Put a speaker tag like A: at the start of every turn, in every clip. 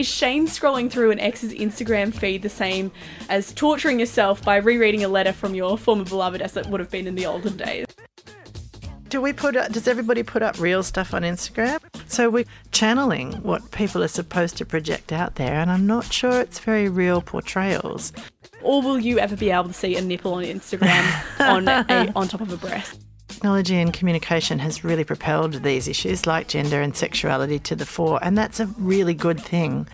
A: is shame scrolling through an ex's Instagram feed the same as torturing yourself by rereading a letter from your former beloved as it would have been in the olden days?
B: Do we put? Does everybody put up real stuff on Instagram? So we're channeling what people are supposed to project out there, and I'm not sure it's very real portrayals.
A: Or will you ever be able to see a nipple on Instagram on a, on top of a breast?
B: Technology and communication has really propelled these issues like gender and sexuality to the fore, and that's a really good thing.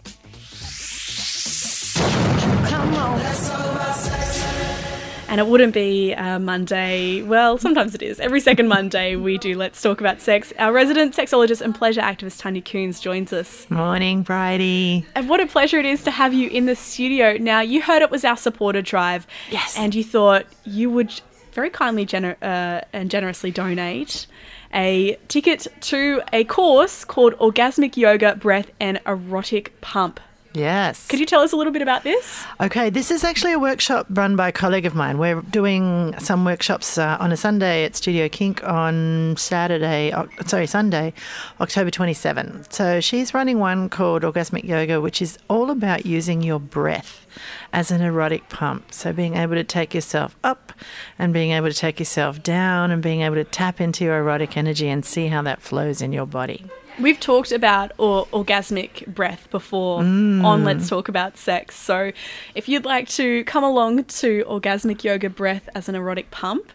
A: And it wouldn't be a Monday. Well, sometimes it is. Every second Monday, we do Let's Talk About Sex. Our resident sexologist and pleasure activist, Tanya Koens, joins us.
B: Morning, Bridie.
A: And what a pleasure it is to have you in the studio. Now, you heard it was our supporter drive.
B: Yes.
A: And you thought you would very kindly gener- uh, and generously donate a ticket to a course called Orgasmic Yoga, Breath, and Erotic Pump.
B: Yes.
A: Could you tell us a little bit about this?
B: Okay, this is actually a workshop run by a colleague of mine. We're doing some workshops uh, on a Sunday at Studio Kink on Saturday, oh, sorry, Sunday, October 27. So she's running one called Orgasmic Yoga, which is all about using your breath as an erotic pump. So being able to take yourself up and being able to take yourself down and being able to tap into your erotic energy and see how that flows in your body.
A: We've talked about or, orgasmic breath before on mm. Let's Talk About Sex. So if you'd like to come along to Orgasmic Yoga Breath as an erotic pump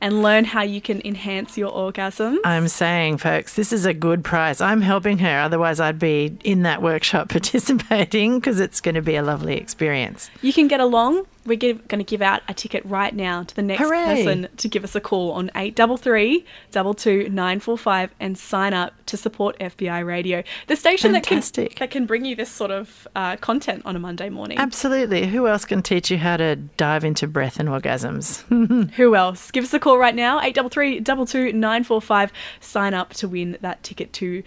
A: and learn how you can enhance your orgasm,
B: I'm saying, folks, this is a good prize. I'm helping her. Otherwise, I'd be in that workshop participating because it's going to be a lovely experience.
A: you can get along. We're going to give out a ticket right now to the next
B: Hooray.
A: person to give us a call on 833 22 945 and sign up to support FBi Radio, the station that can, that can bring you this sort of uh, content on a Monday morning.
B: Absolutely. Who else can teach you how to dive into breath and orgasms?
A: Who else? Give us a call right now, 833 22 945. Sign up to win that ticket to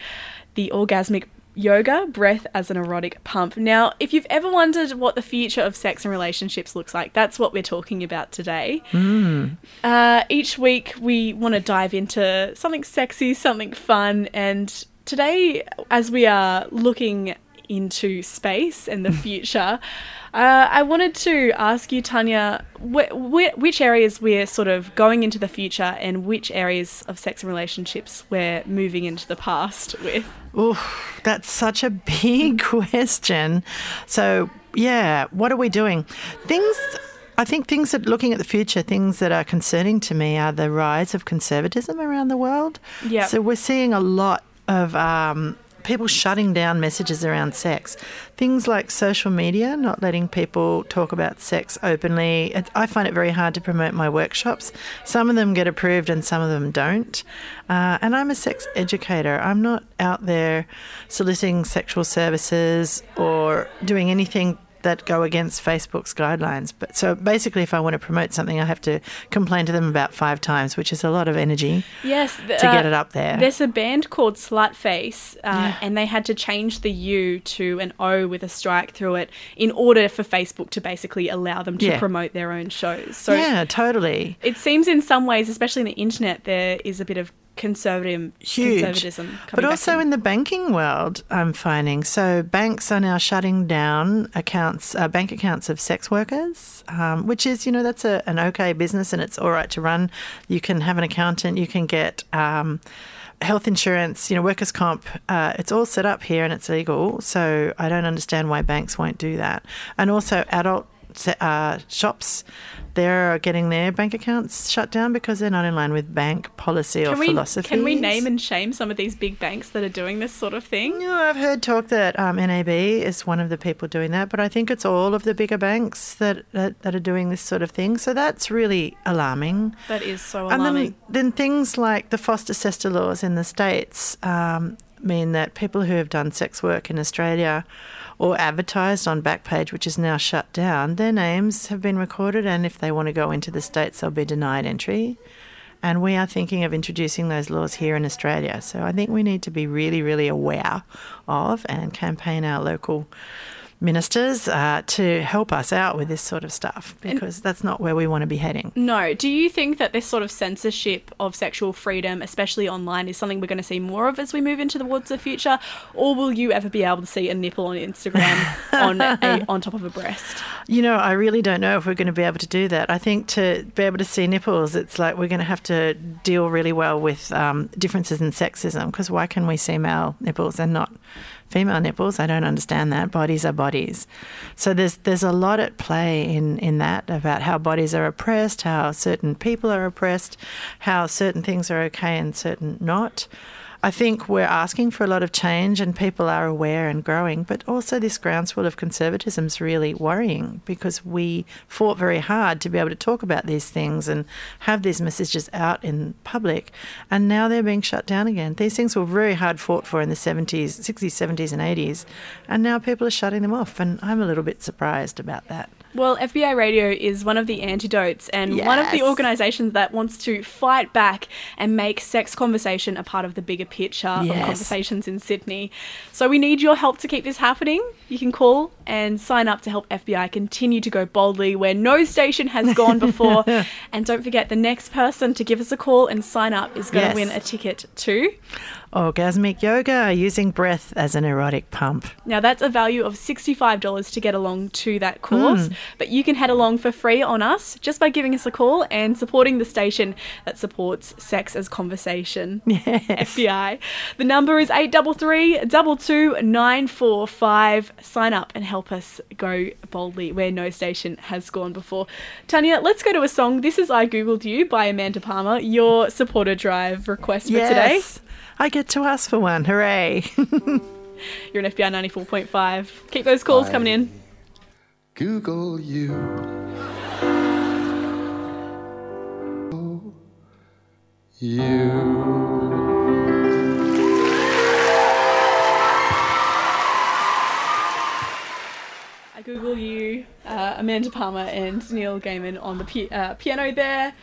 A: the Orgasmic Yoga Breath as an Erotic Pump. Now, if you've ever wondered what the future of sex and relationships looks like, that's what we're talking about today. Uh, each week, we want to dive into something sexy, something fun, and today, as we are looking into space and the future, uh, I wanted to ask you, Tanya, wh- wh- which areas we're sort of going into the future and which areas of sex and relationships we're moving into the past with.
B: Oof, that's such a big question. So, yeah, what are we doing? Things. I think things that looking at the future, things that are concerning to me are the rise of conservatism around the world.
A: Yep.
B: So we're seeing a lot of um, people shutting down messages around sex. Things like social media, not letting people talk about sex openly. I find it very hard to promote my workshops. Some of them get approved and some of them don't. Uh, and I'm a sex educator. I'm not out there soliciting sexual services or doing anything that go against Facebook's guidelines. But so basically, if I want to promote something, I have to complain to them about five times, which is a lot of energy
A: Yes,
B: to get it up there.
A: There's a band called Slutface, uh,
B: Yeah.
A: and they had to change the U to an O with a strike through it in order for Facebook to basically allow them to
B: Yeah.
A: promote their own shows. So
B: yeah, totally.
A: it seems in some ways, especially in the internet, there is a bit of conservative
B: Huge.
A: conservatism.
B: But also
A: in.
B: in the banking world, I'm finding so banks are now shutting down accounts, uh, bank accounts of sex workers, um, which is you know that's a, an okay business and it's all right to run. You can have an accountant, you can get. Um, Health insurance, you know, workers' comp, uh, it's all set up here and it's legal. So I don't understand why banks won't do that. And also, adult uh, shops, they're getting their bank accounts shut down because they're not in line with bank policy or
A: we,
B: philosophy.
A: can we name and shame some of these big banks that are doing this sort of thing?
B: Yeah, I've heard talk that um, NAB is one of the people doing that, but I think it's all of the bigger banks that, that, that are doing this sort of thing. So that's really alarming.
A: That is so
B: And
A: alarming.
B: then, then things like the FOSTA-SESTA laws in the States um, mean that people who have done sex work in Australia or advertised on Backpage, which is now shut down, their names have been recorded, and if they want to go into the States, they'll be denied entry. And we are thinking of introducing those laws here in Australia. So I think we need to be really, really aware of and campaign our local ministers uh, to help us out with this sort of stuff because that's not where we want to be heading.
A: No. Do you think that this sort of censorship of sexual freedom, especially online, is something we're going to see more of as we move into the towards the future? Or will you ever be able to see a nipple on Instagram on, a, on top of a breast?
B: You know, I really don't know if we're going to be able to do that. I think to be able to see nipples, it's like we're going to have to deal really well with um, differences in sexism because why can we see male nipples and not female nipples. I don't understand that. Bodies are bodies. So there's there's a lot at play in, in that about how bodies are oppressed, how certain people are oppressed, how certain things are okay and certain not. I think we're asking for a lot of change and people are aware and growing, but also this groundswell of conservatism is really worrying because we fought very hard to be able to talk about these things and have these messages out in public, and now they're being shut down again. These things were very hard fought for in the 70s, 60s, 70s, and 80s, and now people are shutting them off, and I'm a little bit surprised about that.
A: Well, FBi Radio is one of the antidotes and yes. one of the organisations that wants to fight back and make sex conversation a part of the bigger picture yes. of conversations in Sydney. So we need your help to keep this happening. You can call and sign up to help FBi continue to go boldly where no station has gone before. and don't forget, the next person to give us a call and sign up is going to yes. win a ticket too.
B: Orgasmic yoga using breath as an erotic pump.
A: Now, that's a value of $65 to get along to that course, mm. but you can head along for free on us just by giving us a call and supporting the station that supports sex as conversation.
B: Yes.
A: FBi. The number is 833 945. Sign up and help us go boldly where no station has gone before. Tanya, let's go to a song. This is I Googled You by Amanda Palmer, your supporter drive request for
B: yes.
A: today.
B: I get to ask for one. Hooray.
A: You're an FBi 94.5. Keep those calls I coming in.
C: Google you. You.
A: I Google you, uh, Amanda Palmer and Neil Gaiman on the pi- uh, piano there.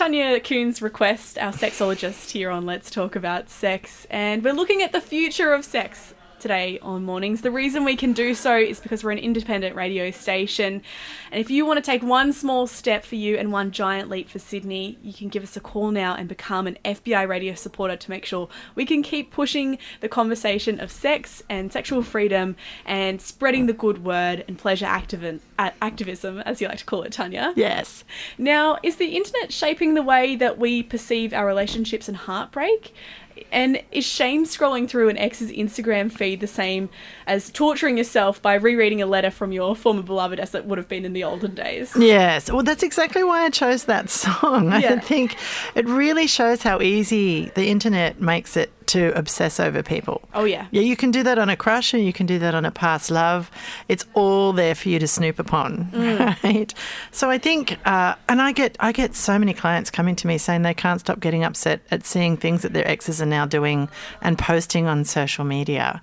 A: Tanya Koens' request, our sexologist here on Let's Talk About Sex, and we're looking at the future of sex today on mornings. The reason we can do so is because we're an independent radio station. And if you want to take one small step for you and one giant leap for Sydney, you can give us a call now and become an FBi radio supporter to make sure we can keep pushing the conversation of sex and sexual freedom and spreading the good word and pleasure activism, activism as you like to call it, Tanya.
B: Yes.
A: Now, is the internet shaping the way that we perceive our relationships and heartbreak? And is shame scrolling through an ex's Instagram feed the same as torturing yourself by rereading a letter from your former beloved as it would have been in the olden days?
B: Yes. Well, that's exactly why I chose that song. Yeah. I think it really shows how easy the internet makes it to obsess over people.
A: Oh, yeah.
B: Yeah, you can do that on a crush and you can do that on a past love. It's all there for you to snoop upon, mm. right? So I think, uh, and I get, I get so many clients coming to me saying they can't stop getting upset at seeing things that their exes are now doing and posting on social media.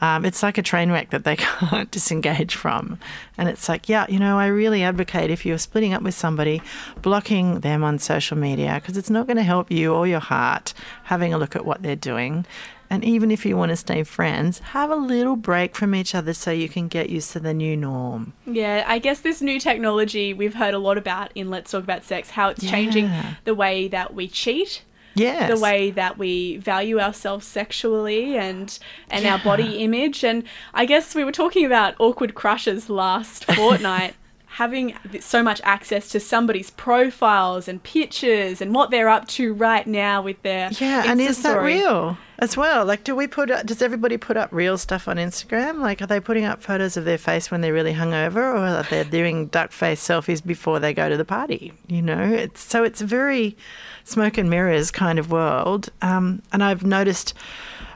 B: Um, it's like a train wreck that they can't disengage from. And it's like, yeah, you know, I really advocate if you're splitting up with somebody, blocking them on social media because it's not going to help you or your heart having a look at what they're doing. And even if you want to stay friends, have a little break from each other so you can get used to the new norm.
A: Yeah, I guess this new technology we've heard a lot about in Let's Talk About Sex, how it's yeah. changing the way that we cheat
B: yes.
A: the way that we value ourselves sexually and and yeah. our body image. And I guess we were talking about awkward crushes last fortnight. having so much access to somebody's profiles and pictures and what they're up to right now with their
B: yeah and is that real as well like do we put Up, does everybody put up real stuff on instagram like are they putting up photos of their face when they're really hungover or are they doing duck face selfies before they go to the party you know it's so it's a very smoke and mirrors kind of world. Um, and I've noticed.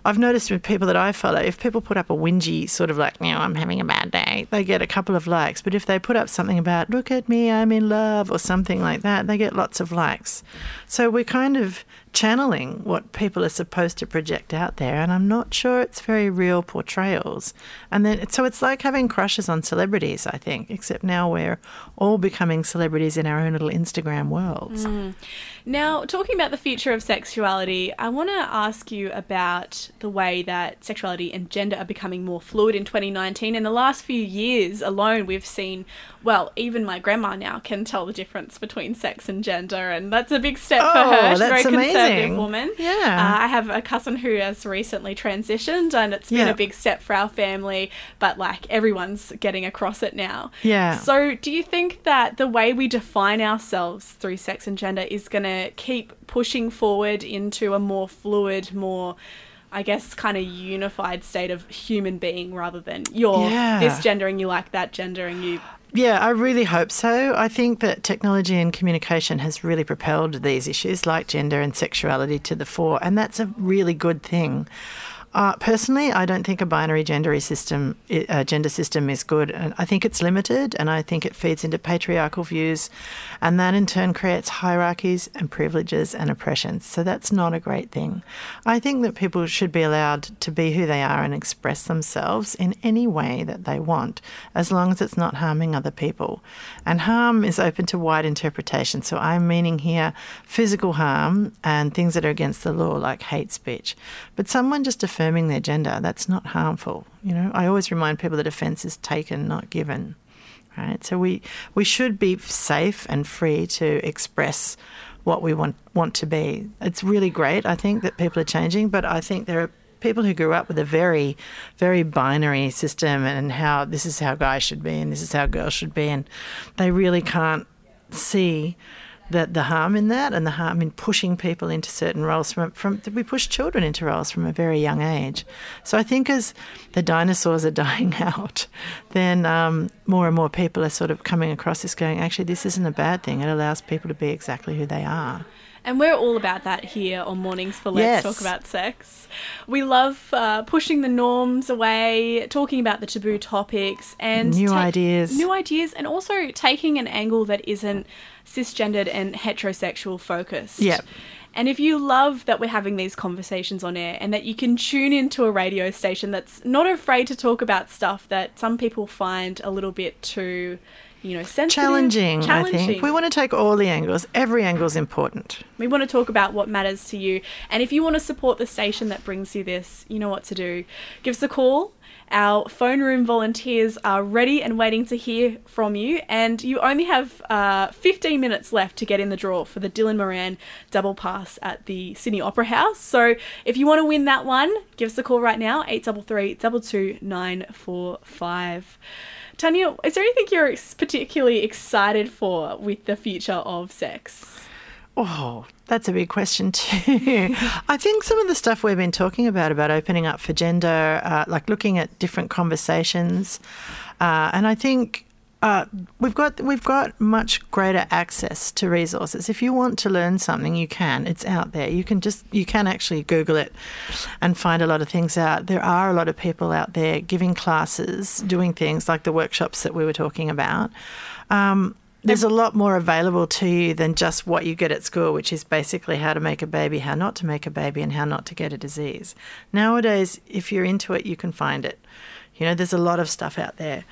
B: I've noticed with people that I follow, if people put up a whingy sort of like, you know, I'm having a bad day, they get a couple of likes. But if they put up something about, look at me, I'm in love, or something like that, they get lots of likes. So we're kind of channeling what people are supposed to project out there, and I'm not sure it's very real portrayals. And then, so it's like having crushes on celebrities, I think, except now we're all becoming celebrities in our own little Instagram worlds.
A: Mm. Now, talking about the future of sexuality, I want to ask you about the way that sexuality and gender are becoming more fluid in 2019. In the last few years alone, we've seen, well, even my grandma now can tell the difference between sex and gender, and that's a big step for
B: Oh,
A: her. She's a very
B: that's
A: conservative woman.
B: Yeah.
A: Uh, I have a cousin who has recently transitioned, and it's been
B: Yeah.
A: a big step for our family, but like everyone's getting across it now.
B: Yeah.
A: So, do you think that the way we define ourselves through sex and gender is going to keep pushing forward into a more fluid, more, I guess, kind of unified state of human being rather than you're
B: Yeah.
A: this gender and you like that gender and you.
B: Yeah, I really hope so. I think that technology and communication has really propelled these issues like gender and sexuality to the fore, and that's a really good thing. Uh, personally, I don't think a binary gender system, uh, gender system is good, and I think it's limited, and I think it feeds into patriarchal views, and that in turn creates hierarchies and privileges and oppressions. So that's not a great thing. I think that people should be allowed to be who they are and express themselves in any way that they want, as long as it's not harming other people. And harm is open to wide interpretation. So I'm meaning here physical harm and things that are against the law, like hate speech. But someone just affirming their gender, that's not harmful. You know, I always remind people that offence is taken, not given. Right? So we, we should be safe and free to express what we want want to be. It's really great, I think, that people are changing, but I think there are people who grew up with a very, very binary system and how this is how guys should be and this is how girls should be, and they really can't see that the harm in that and the harm in pushing people into certain roles from from we push children into roles from a very young age. So I think as the dinosaurs are dying out, then um, more and more people are sort of coming across this going, actually, this isn't a bad thing. It allows people to be exactly who they are.
A: And we're all about that here on Mornings for Let's
B: Yes.
A: Talk About Sex. We love uh, pushing the norms away, talking about the taboo topics, and
B: New ideas.
A: New ideas, and also taking an angle that isn't cisgendered and heterosexual focused.
B: Yep.
A: And if you love that we're having these conversations on air and that you can tune into a radio station that's not afraid to talk about stuff that some people find a little bit too, you know, sensitive.
B: Challenging, I think. We want to take all the angles. Every angle is important.
A: We want to talk about what matters to you. And if you want to support the station that brings you this, you know what to do. Give us a call. Our phone room volunteers are ready and waiting to hear from you. And you only have uh, 15 minutes left to get in the draw for the Dylan Moran double pass at the Sydney Opera House. So if you want to win that one, give us a call right now 833 22945. Tanya, is there anything you're particularly excited for with the future of sex?
B: Oh, that's a big question too. I think some of the stuff we've been talking about, about opening up for gender, uh, like looking at different conversations, uh, and I think uh, we've got we've got much greater access to resources. If you want to learn something, you can. It's out there. You can just you can actually Google it and find a lot of things out. There are a lot of people out there giving classes, doing things like the workshops that we were talking about. Um, there's a lot more available to you than just what you get at school, which is basically how to make a baby, how not to make a baby, and how not to get a disease. Nowadays, if you're into it, you can find it. You know, there's a lot of stuff out there.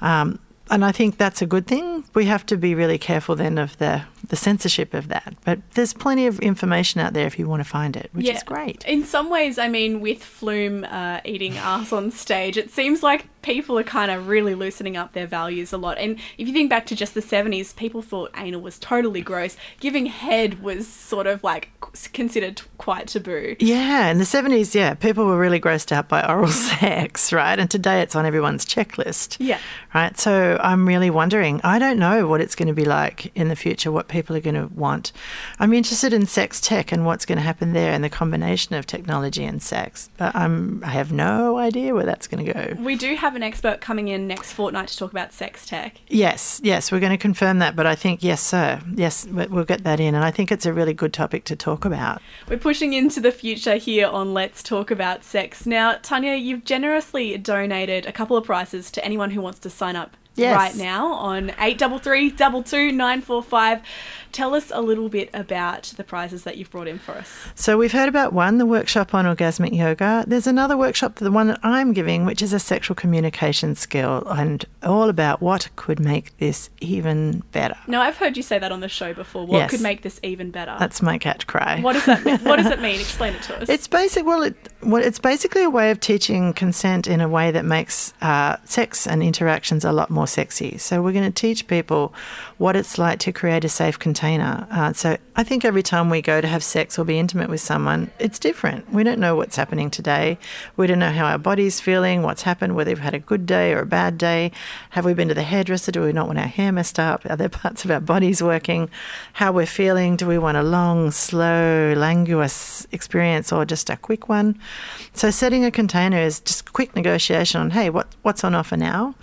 B: Um, and I think that's a good thing. We have to be really careful then of the, the censorship of that. But there's plenty of information out there if you want to find it, which is great.
A: In some ways, I mean, with Flume uh, eating ass on stage, it seems like people are kind of really loosening up their values a lot. And if you think back to just the 70s, people thought anal was totally gross. Giving head was sort of like considered quite taboo.
B: Yeah, in the 70s, yeah, people were really grossed out by oral sex, right? And today it's on everyone's checklist.
A: Yeah.
B: Right. So I'm really wondering, I don't know what it's going to be like in the future, what people are going to want. I'm interested in sex tech and what's going to happen there and the combination of technology and sex. But I'm, I have no idea where that's going to go.
A: We do have an expert coming in next fortnight to talk about sex tech.
B: Yes, yes, we're going to confirm that. But I think, yes, sir. Yes, we- we'll get that in. And I think it's a really good topic to talk about.
A: We're pushing into the future here on Let's Talk About Sex. Now, Tanya, you've generously donated a couple of prizes to anyone who wants to sign up
B: Yes.
A: right now on eight double three double two nine four five. Tell us a little bit about the prizes that you've brought in for us.
B: So we've heard about one, the workshop on orgasmic yoga. There's another workshop, the one that I'm giving, which is a sexual communication skill and all about what could make this even better.
A: Now, I've heard you say that on the show before. What
B: Yes.
A: could make this even better?
B: That's my catch cry.
A: what does that mean? What does it mean? Explain it to us.
B: It's basic. Well, it, well, it's basically a way of teaching consent in a way that makes uh, sex and interactions a lot more sexy. So we're going to teach people what it's like to create a safe container. Uh, so I think every time we go to have sex or be intimate with someone, it's different. We don't know what's happening today. We don't know how our body's feeling, what's happened, whether we've had a good day or a bad day. Have we been to the hairdresser? Do we not want our hair messed up? Are there parts of our bodies working? How we're feeling? Do we want a long, slow, languorous experience or just a quick one? So setting a container is just quick negotiation on, hey, what, what's on offer now?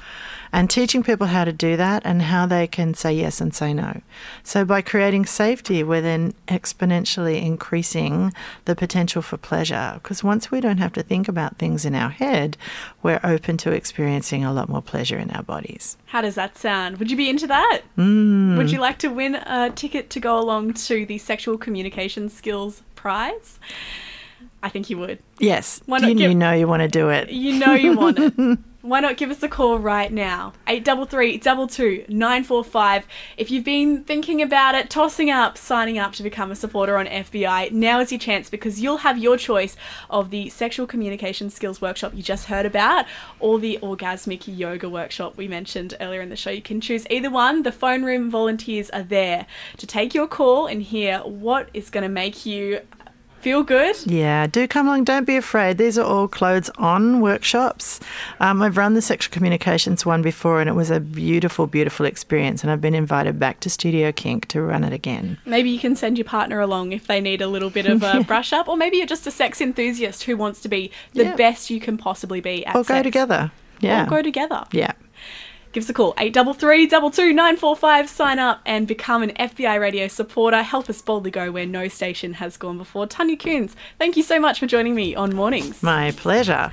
B: And teaching people how to do that and how they can say yes and say no. So, by creating safety, we're then exponentially increasing the potential for pleasure. Because once we don't have to think about things in our head, we're open to experiencing a lot more pleasure in our bodies.
A: How does that sound? Would you be into that? Mm. Would you like to win a ticket to go along to the Sexual Communication Skills Prize? I think you would.
B: Yes,
A: Why
B: you,
A: give-
B: you know you want to do it.
A: You know you want it. Why not give us a call right now? 833-22-945. If you've been thinking about it, tossing up, signing up to become a supporter on FBi, now is your chance because you'll have your choice of the sexual communication skills workshop you just heard about or the orgasmic yoga workshop we mentioned earlier in the show. You can choose either one. The phone room volunteers are there to take your call and hear what is going to make you feel good.
B: Yeah, do come along. Don't be afraid. These are all clothes on workshops. Um, I've run the sexual communications one before, and it was a beautiful, beautiful experience. And I've been invited back to Studio Kink to run it again.
A: Maybe you can send your partner along if they need a little bit of a brush up, or maybe you're just a sex enthusiast who wants to be the
B: Yeah.
A: best you can possibly be at
B: Or go
A: sex.
B: together. Yeah.
A: Or go together.
B: yeah.
A: Give us a call, 833-22945, sign up and become an FBi radio supporter. Help us boldly go where no station has gone before. Tanya Koens, thank you so much for joining me on Mornings.
B: My pleasure.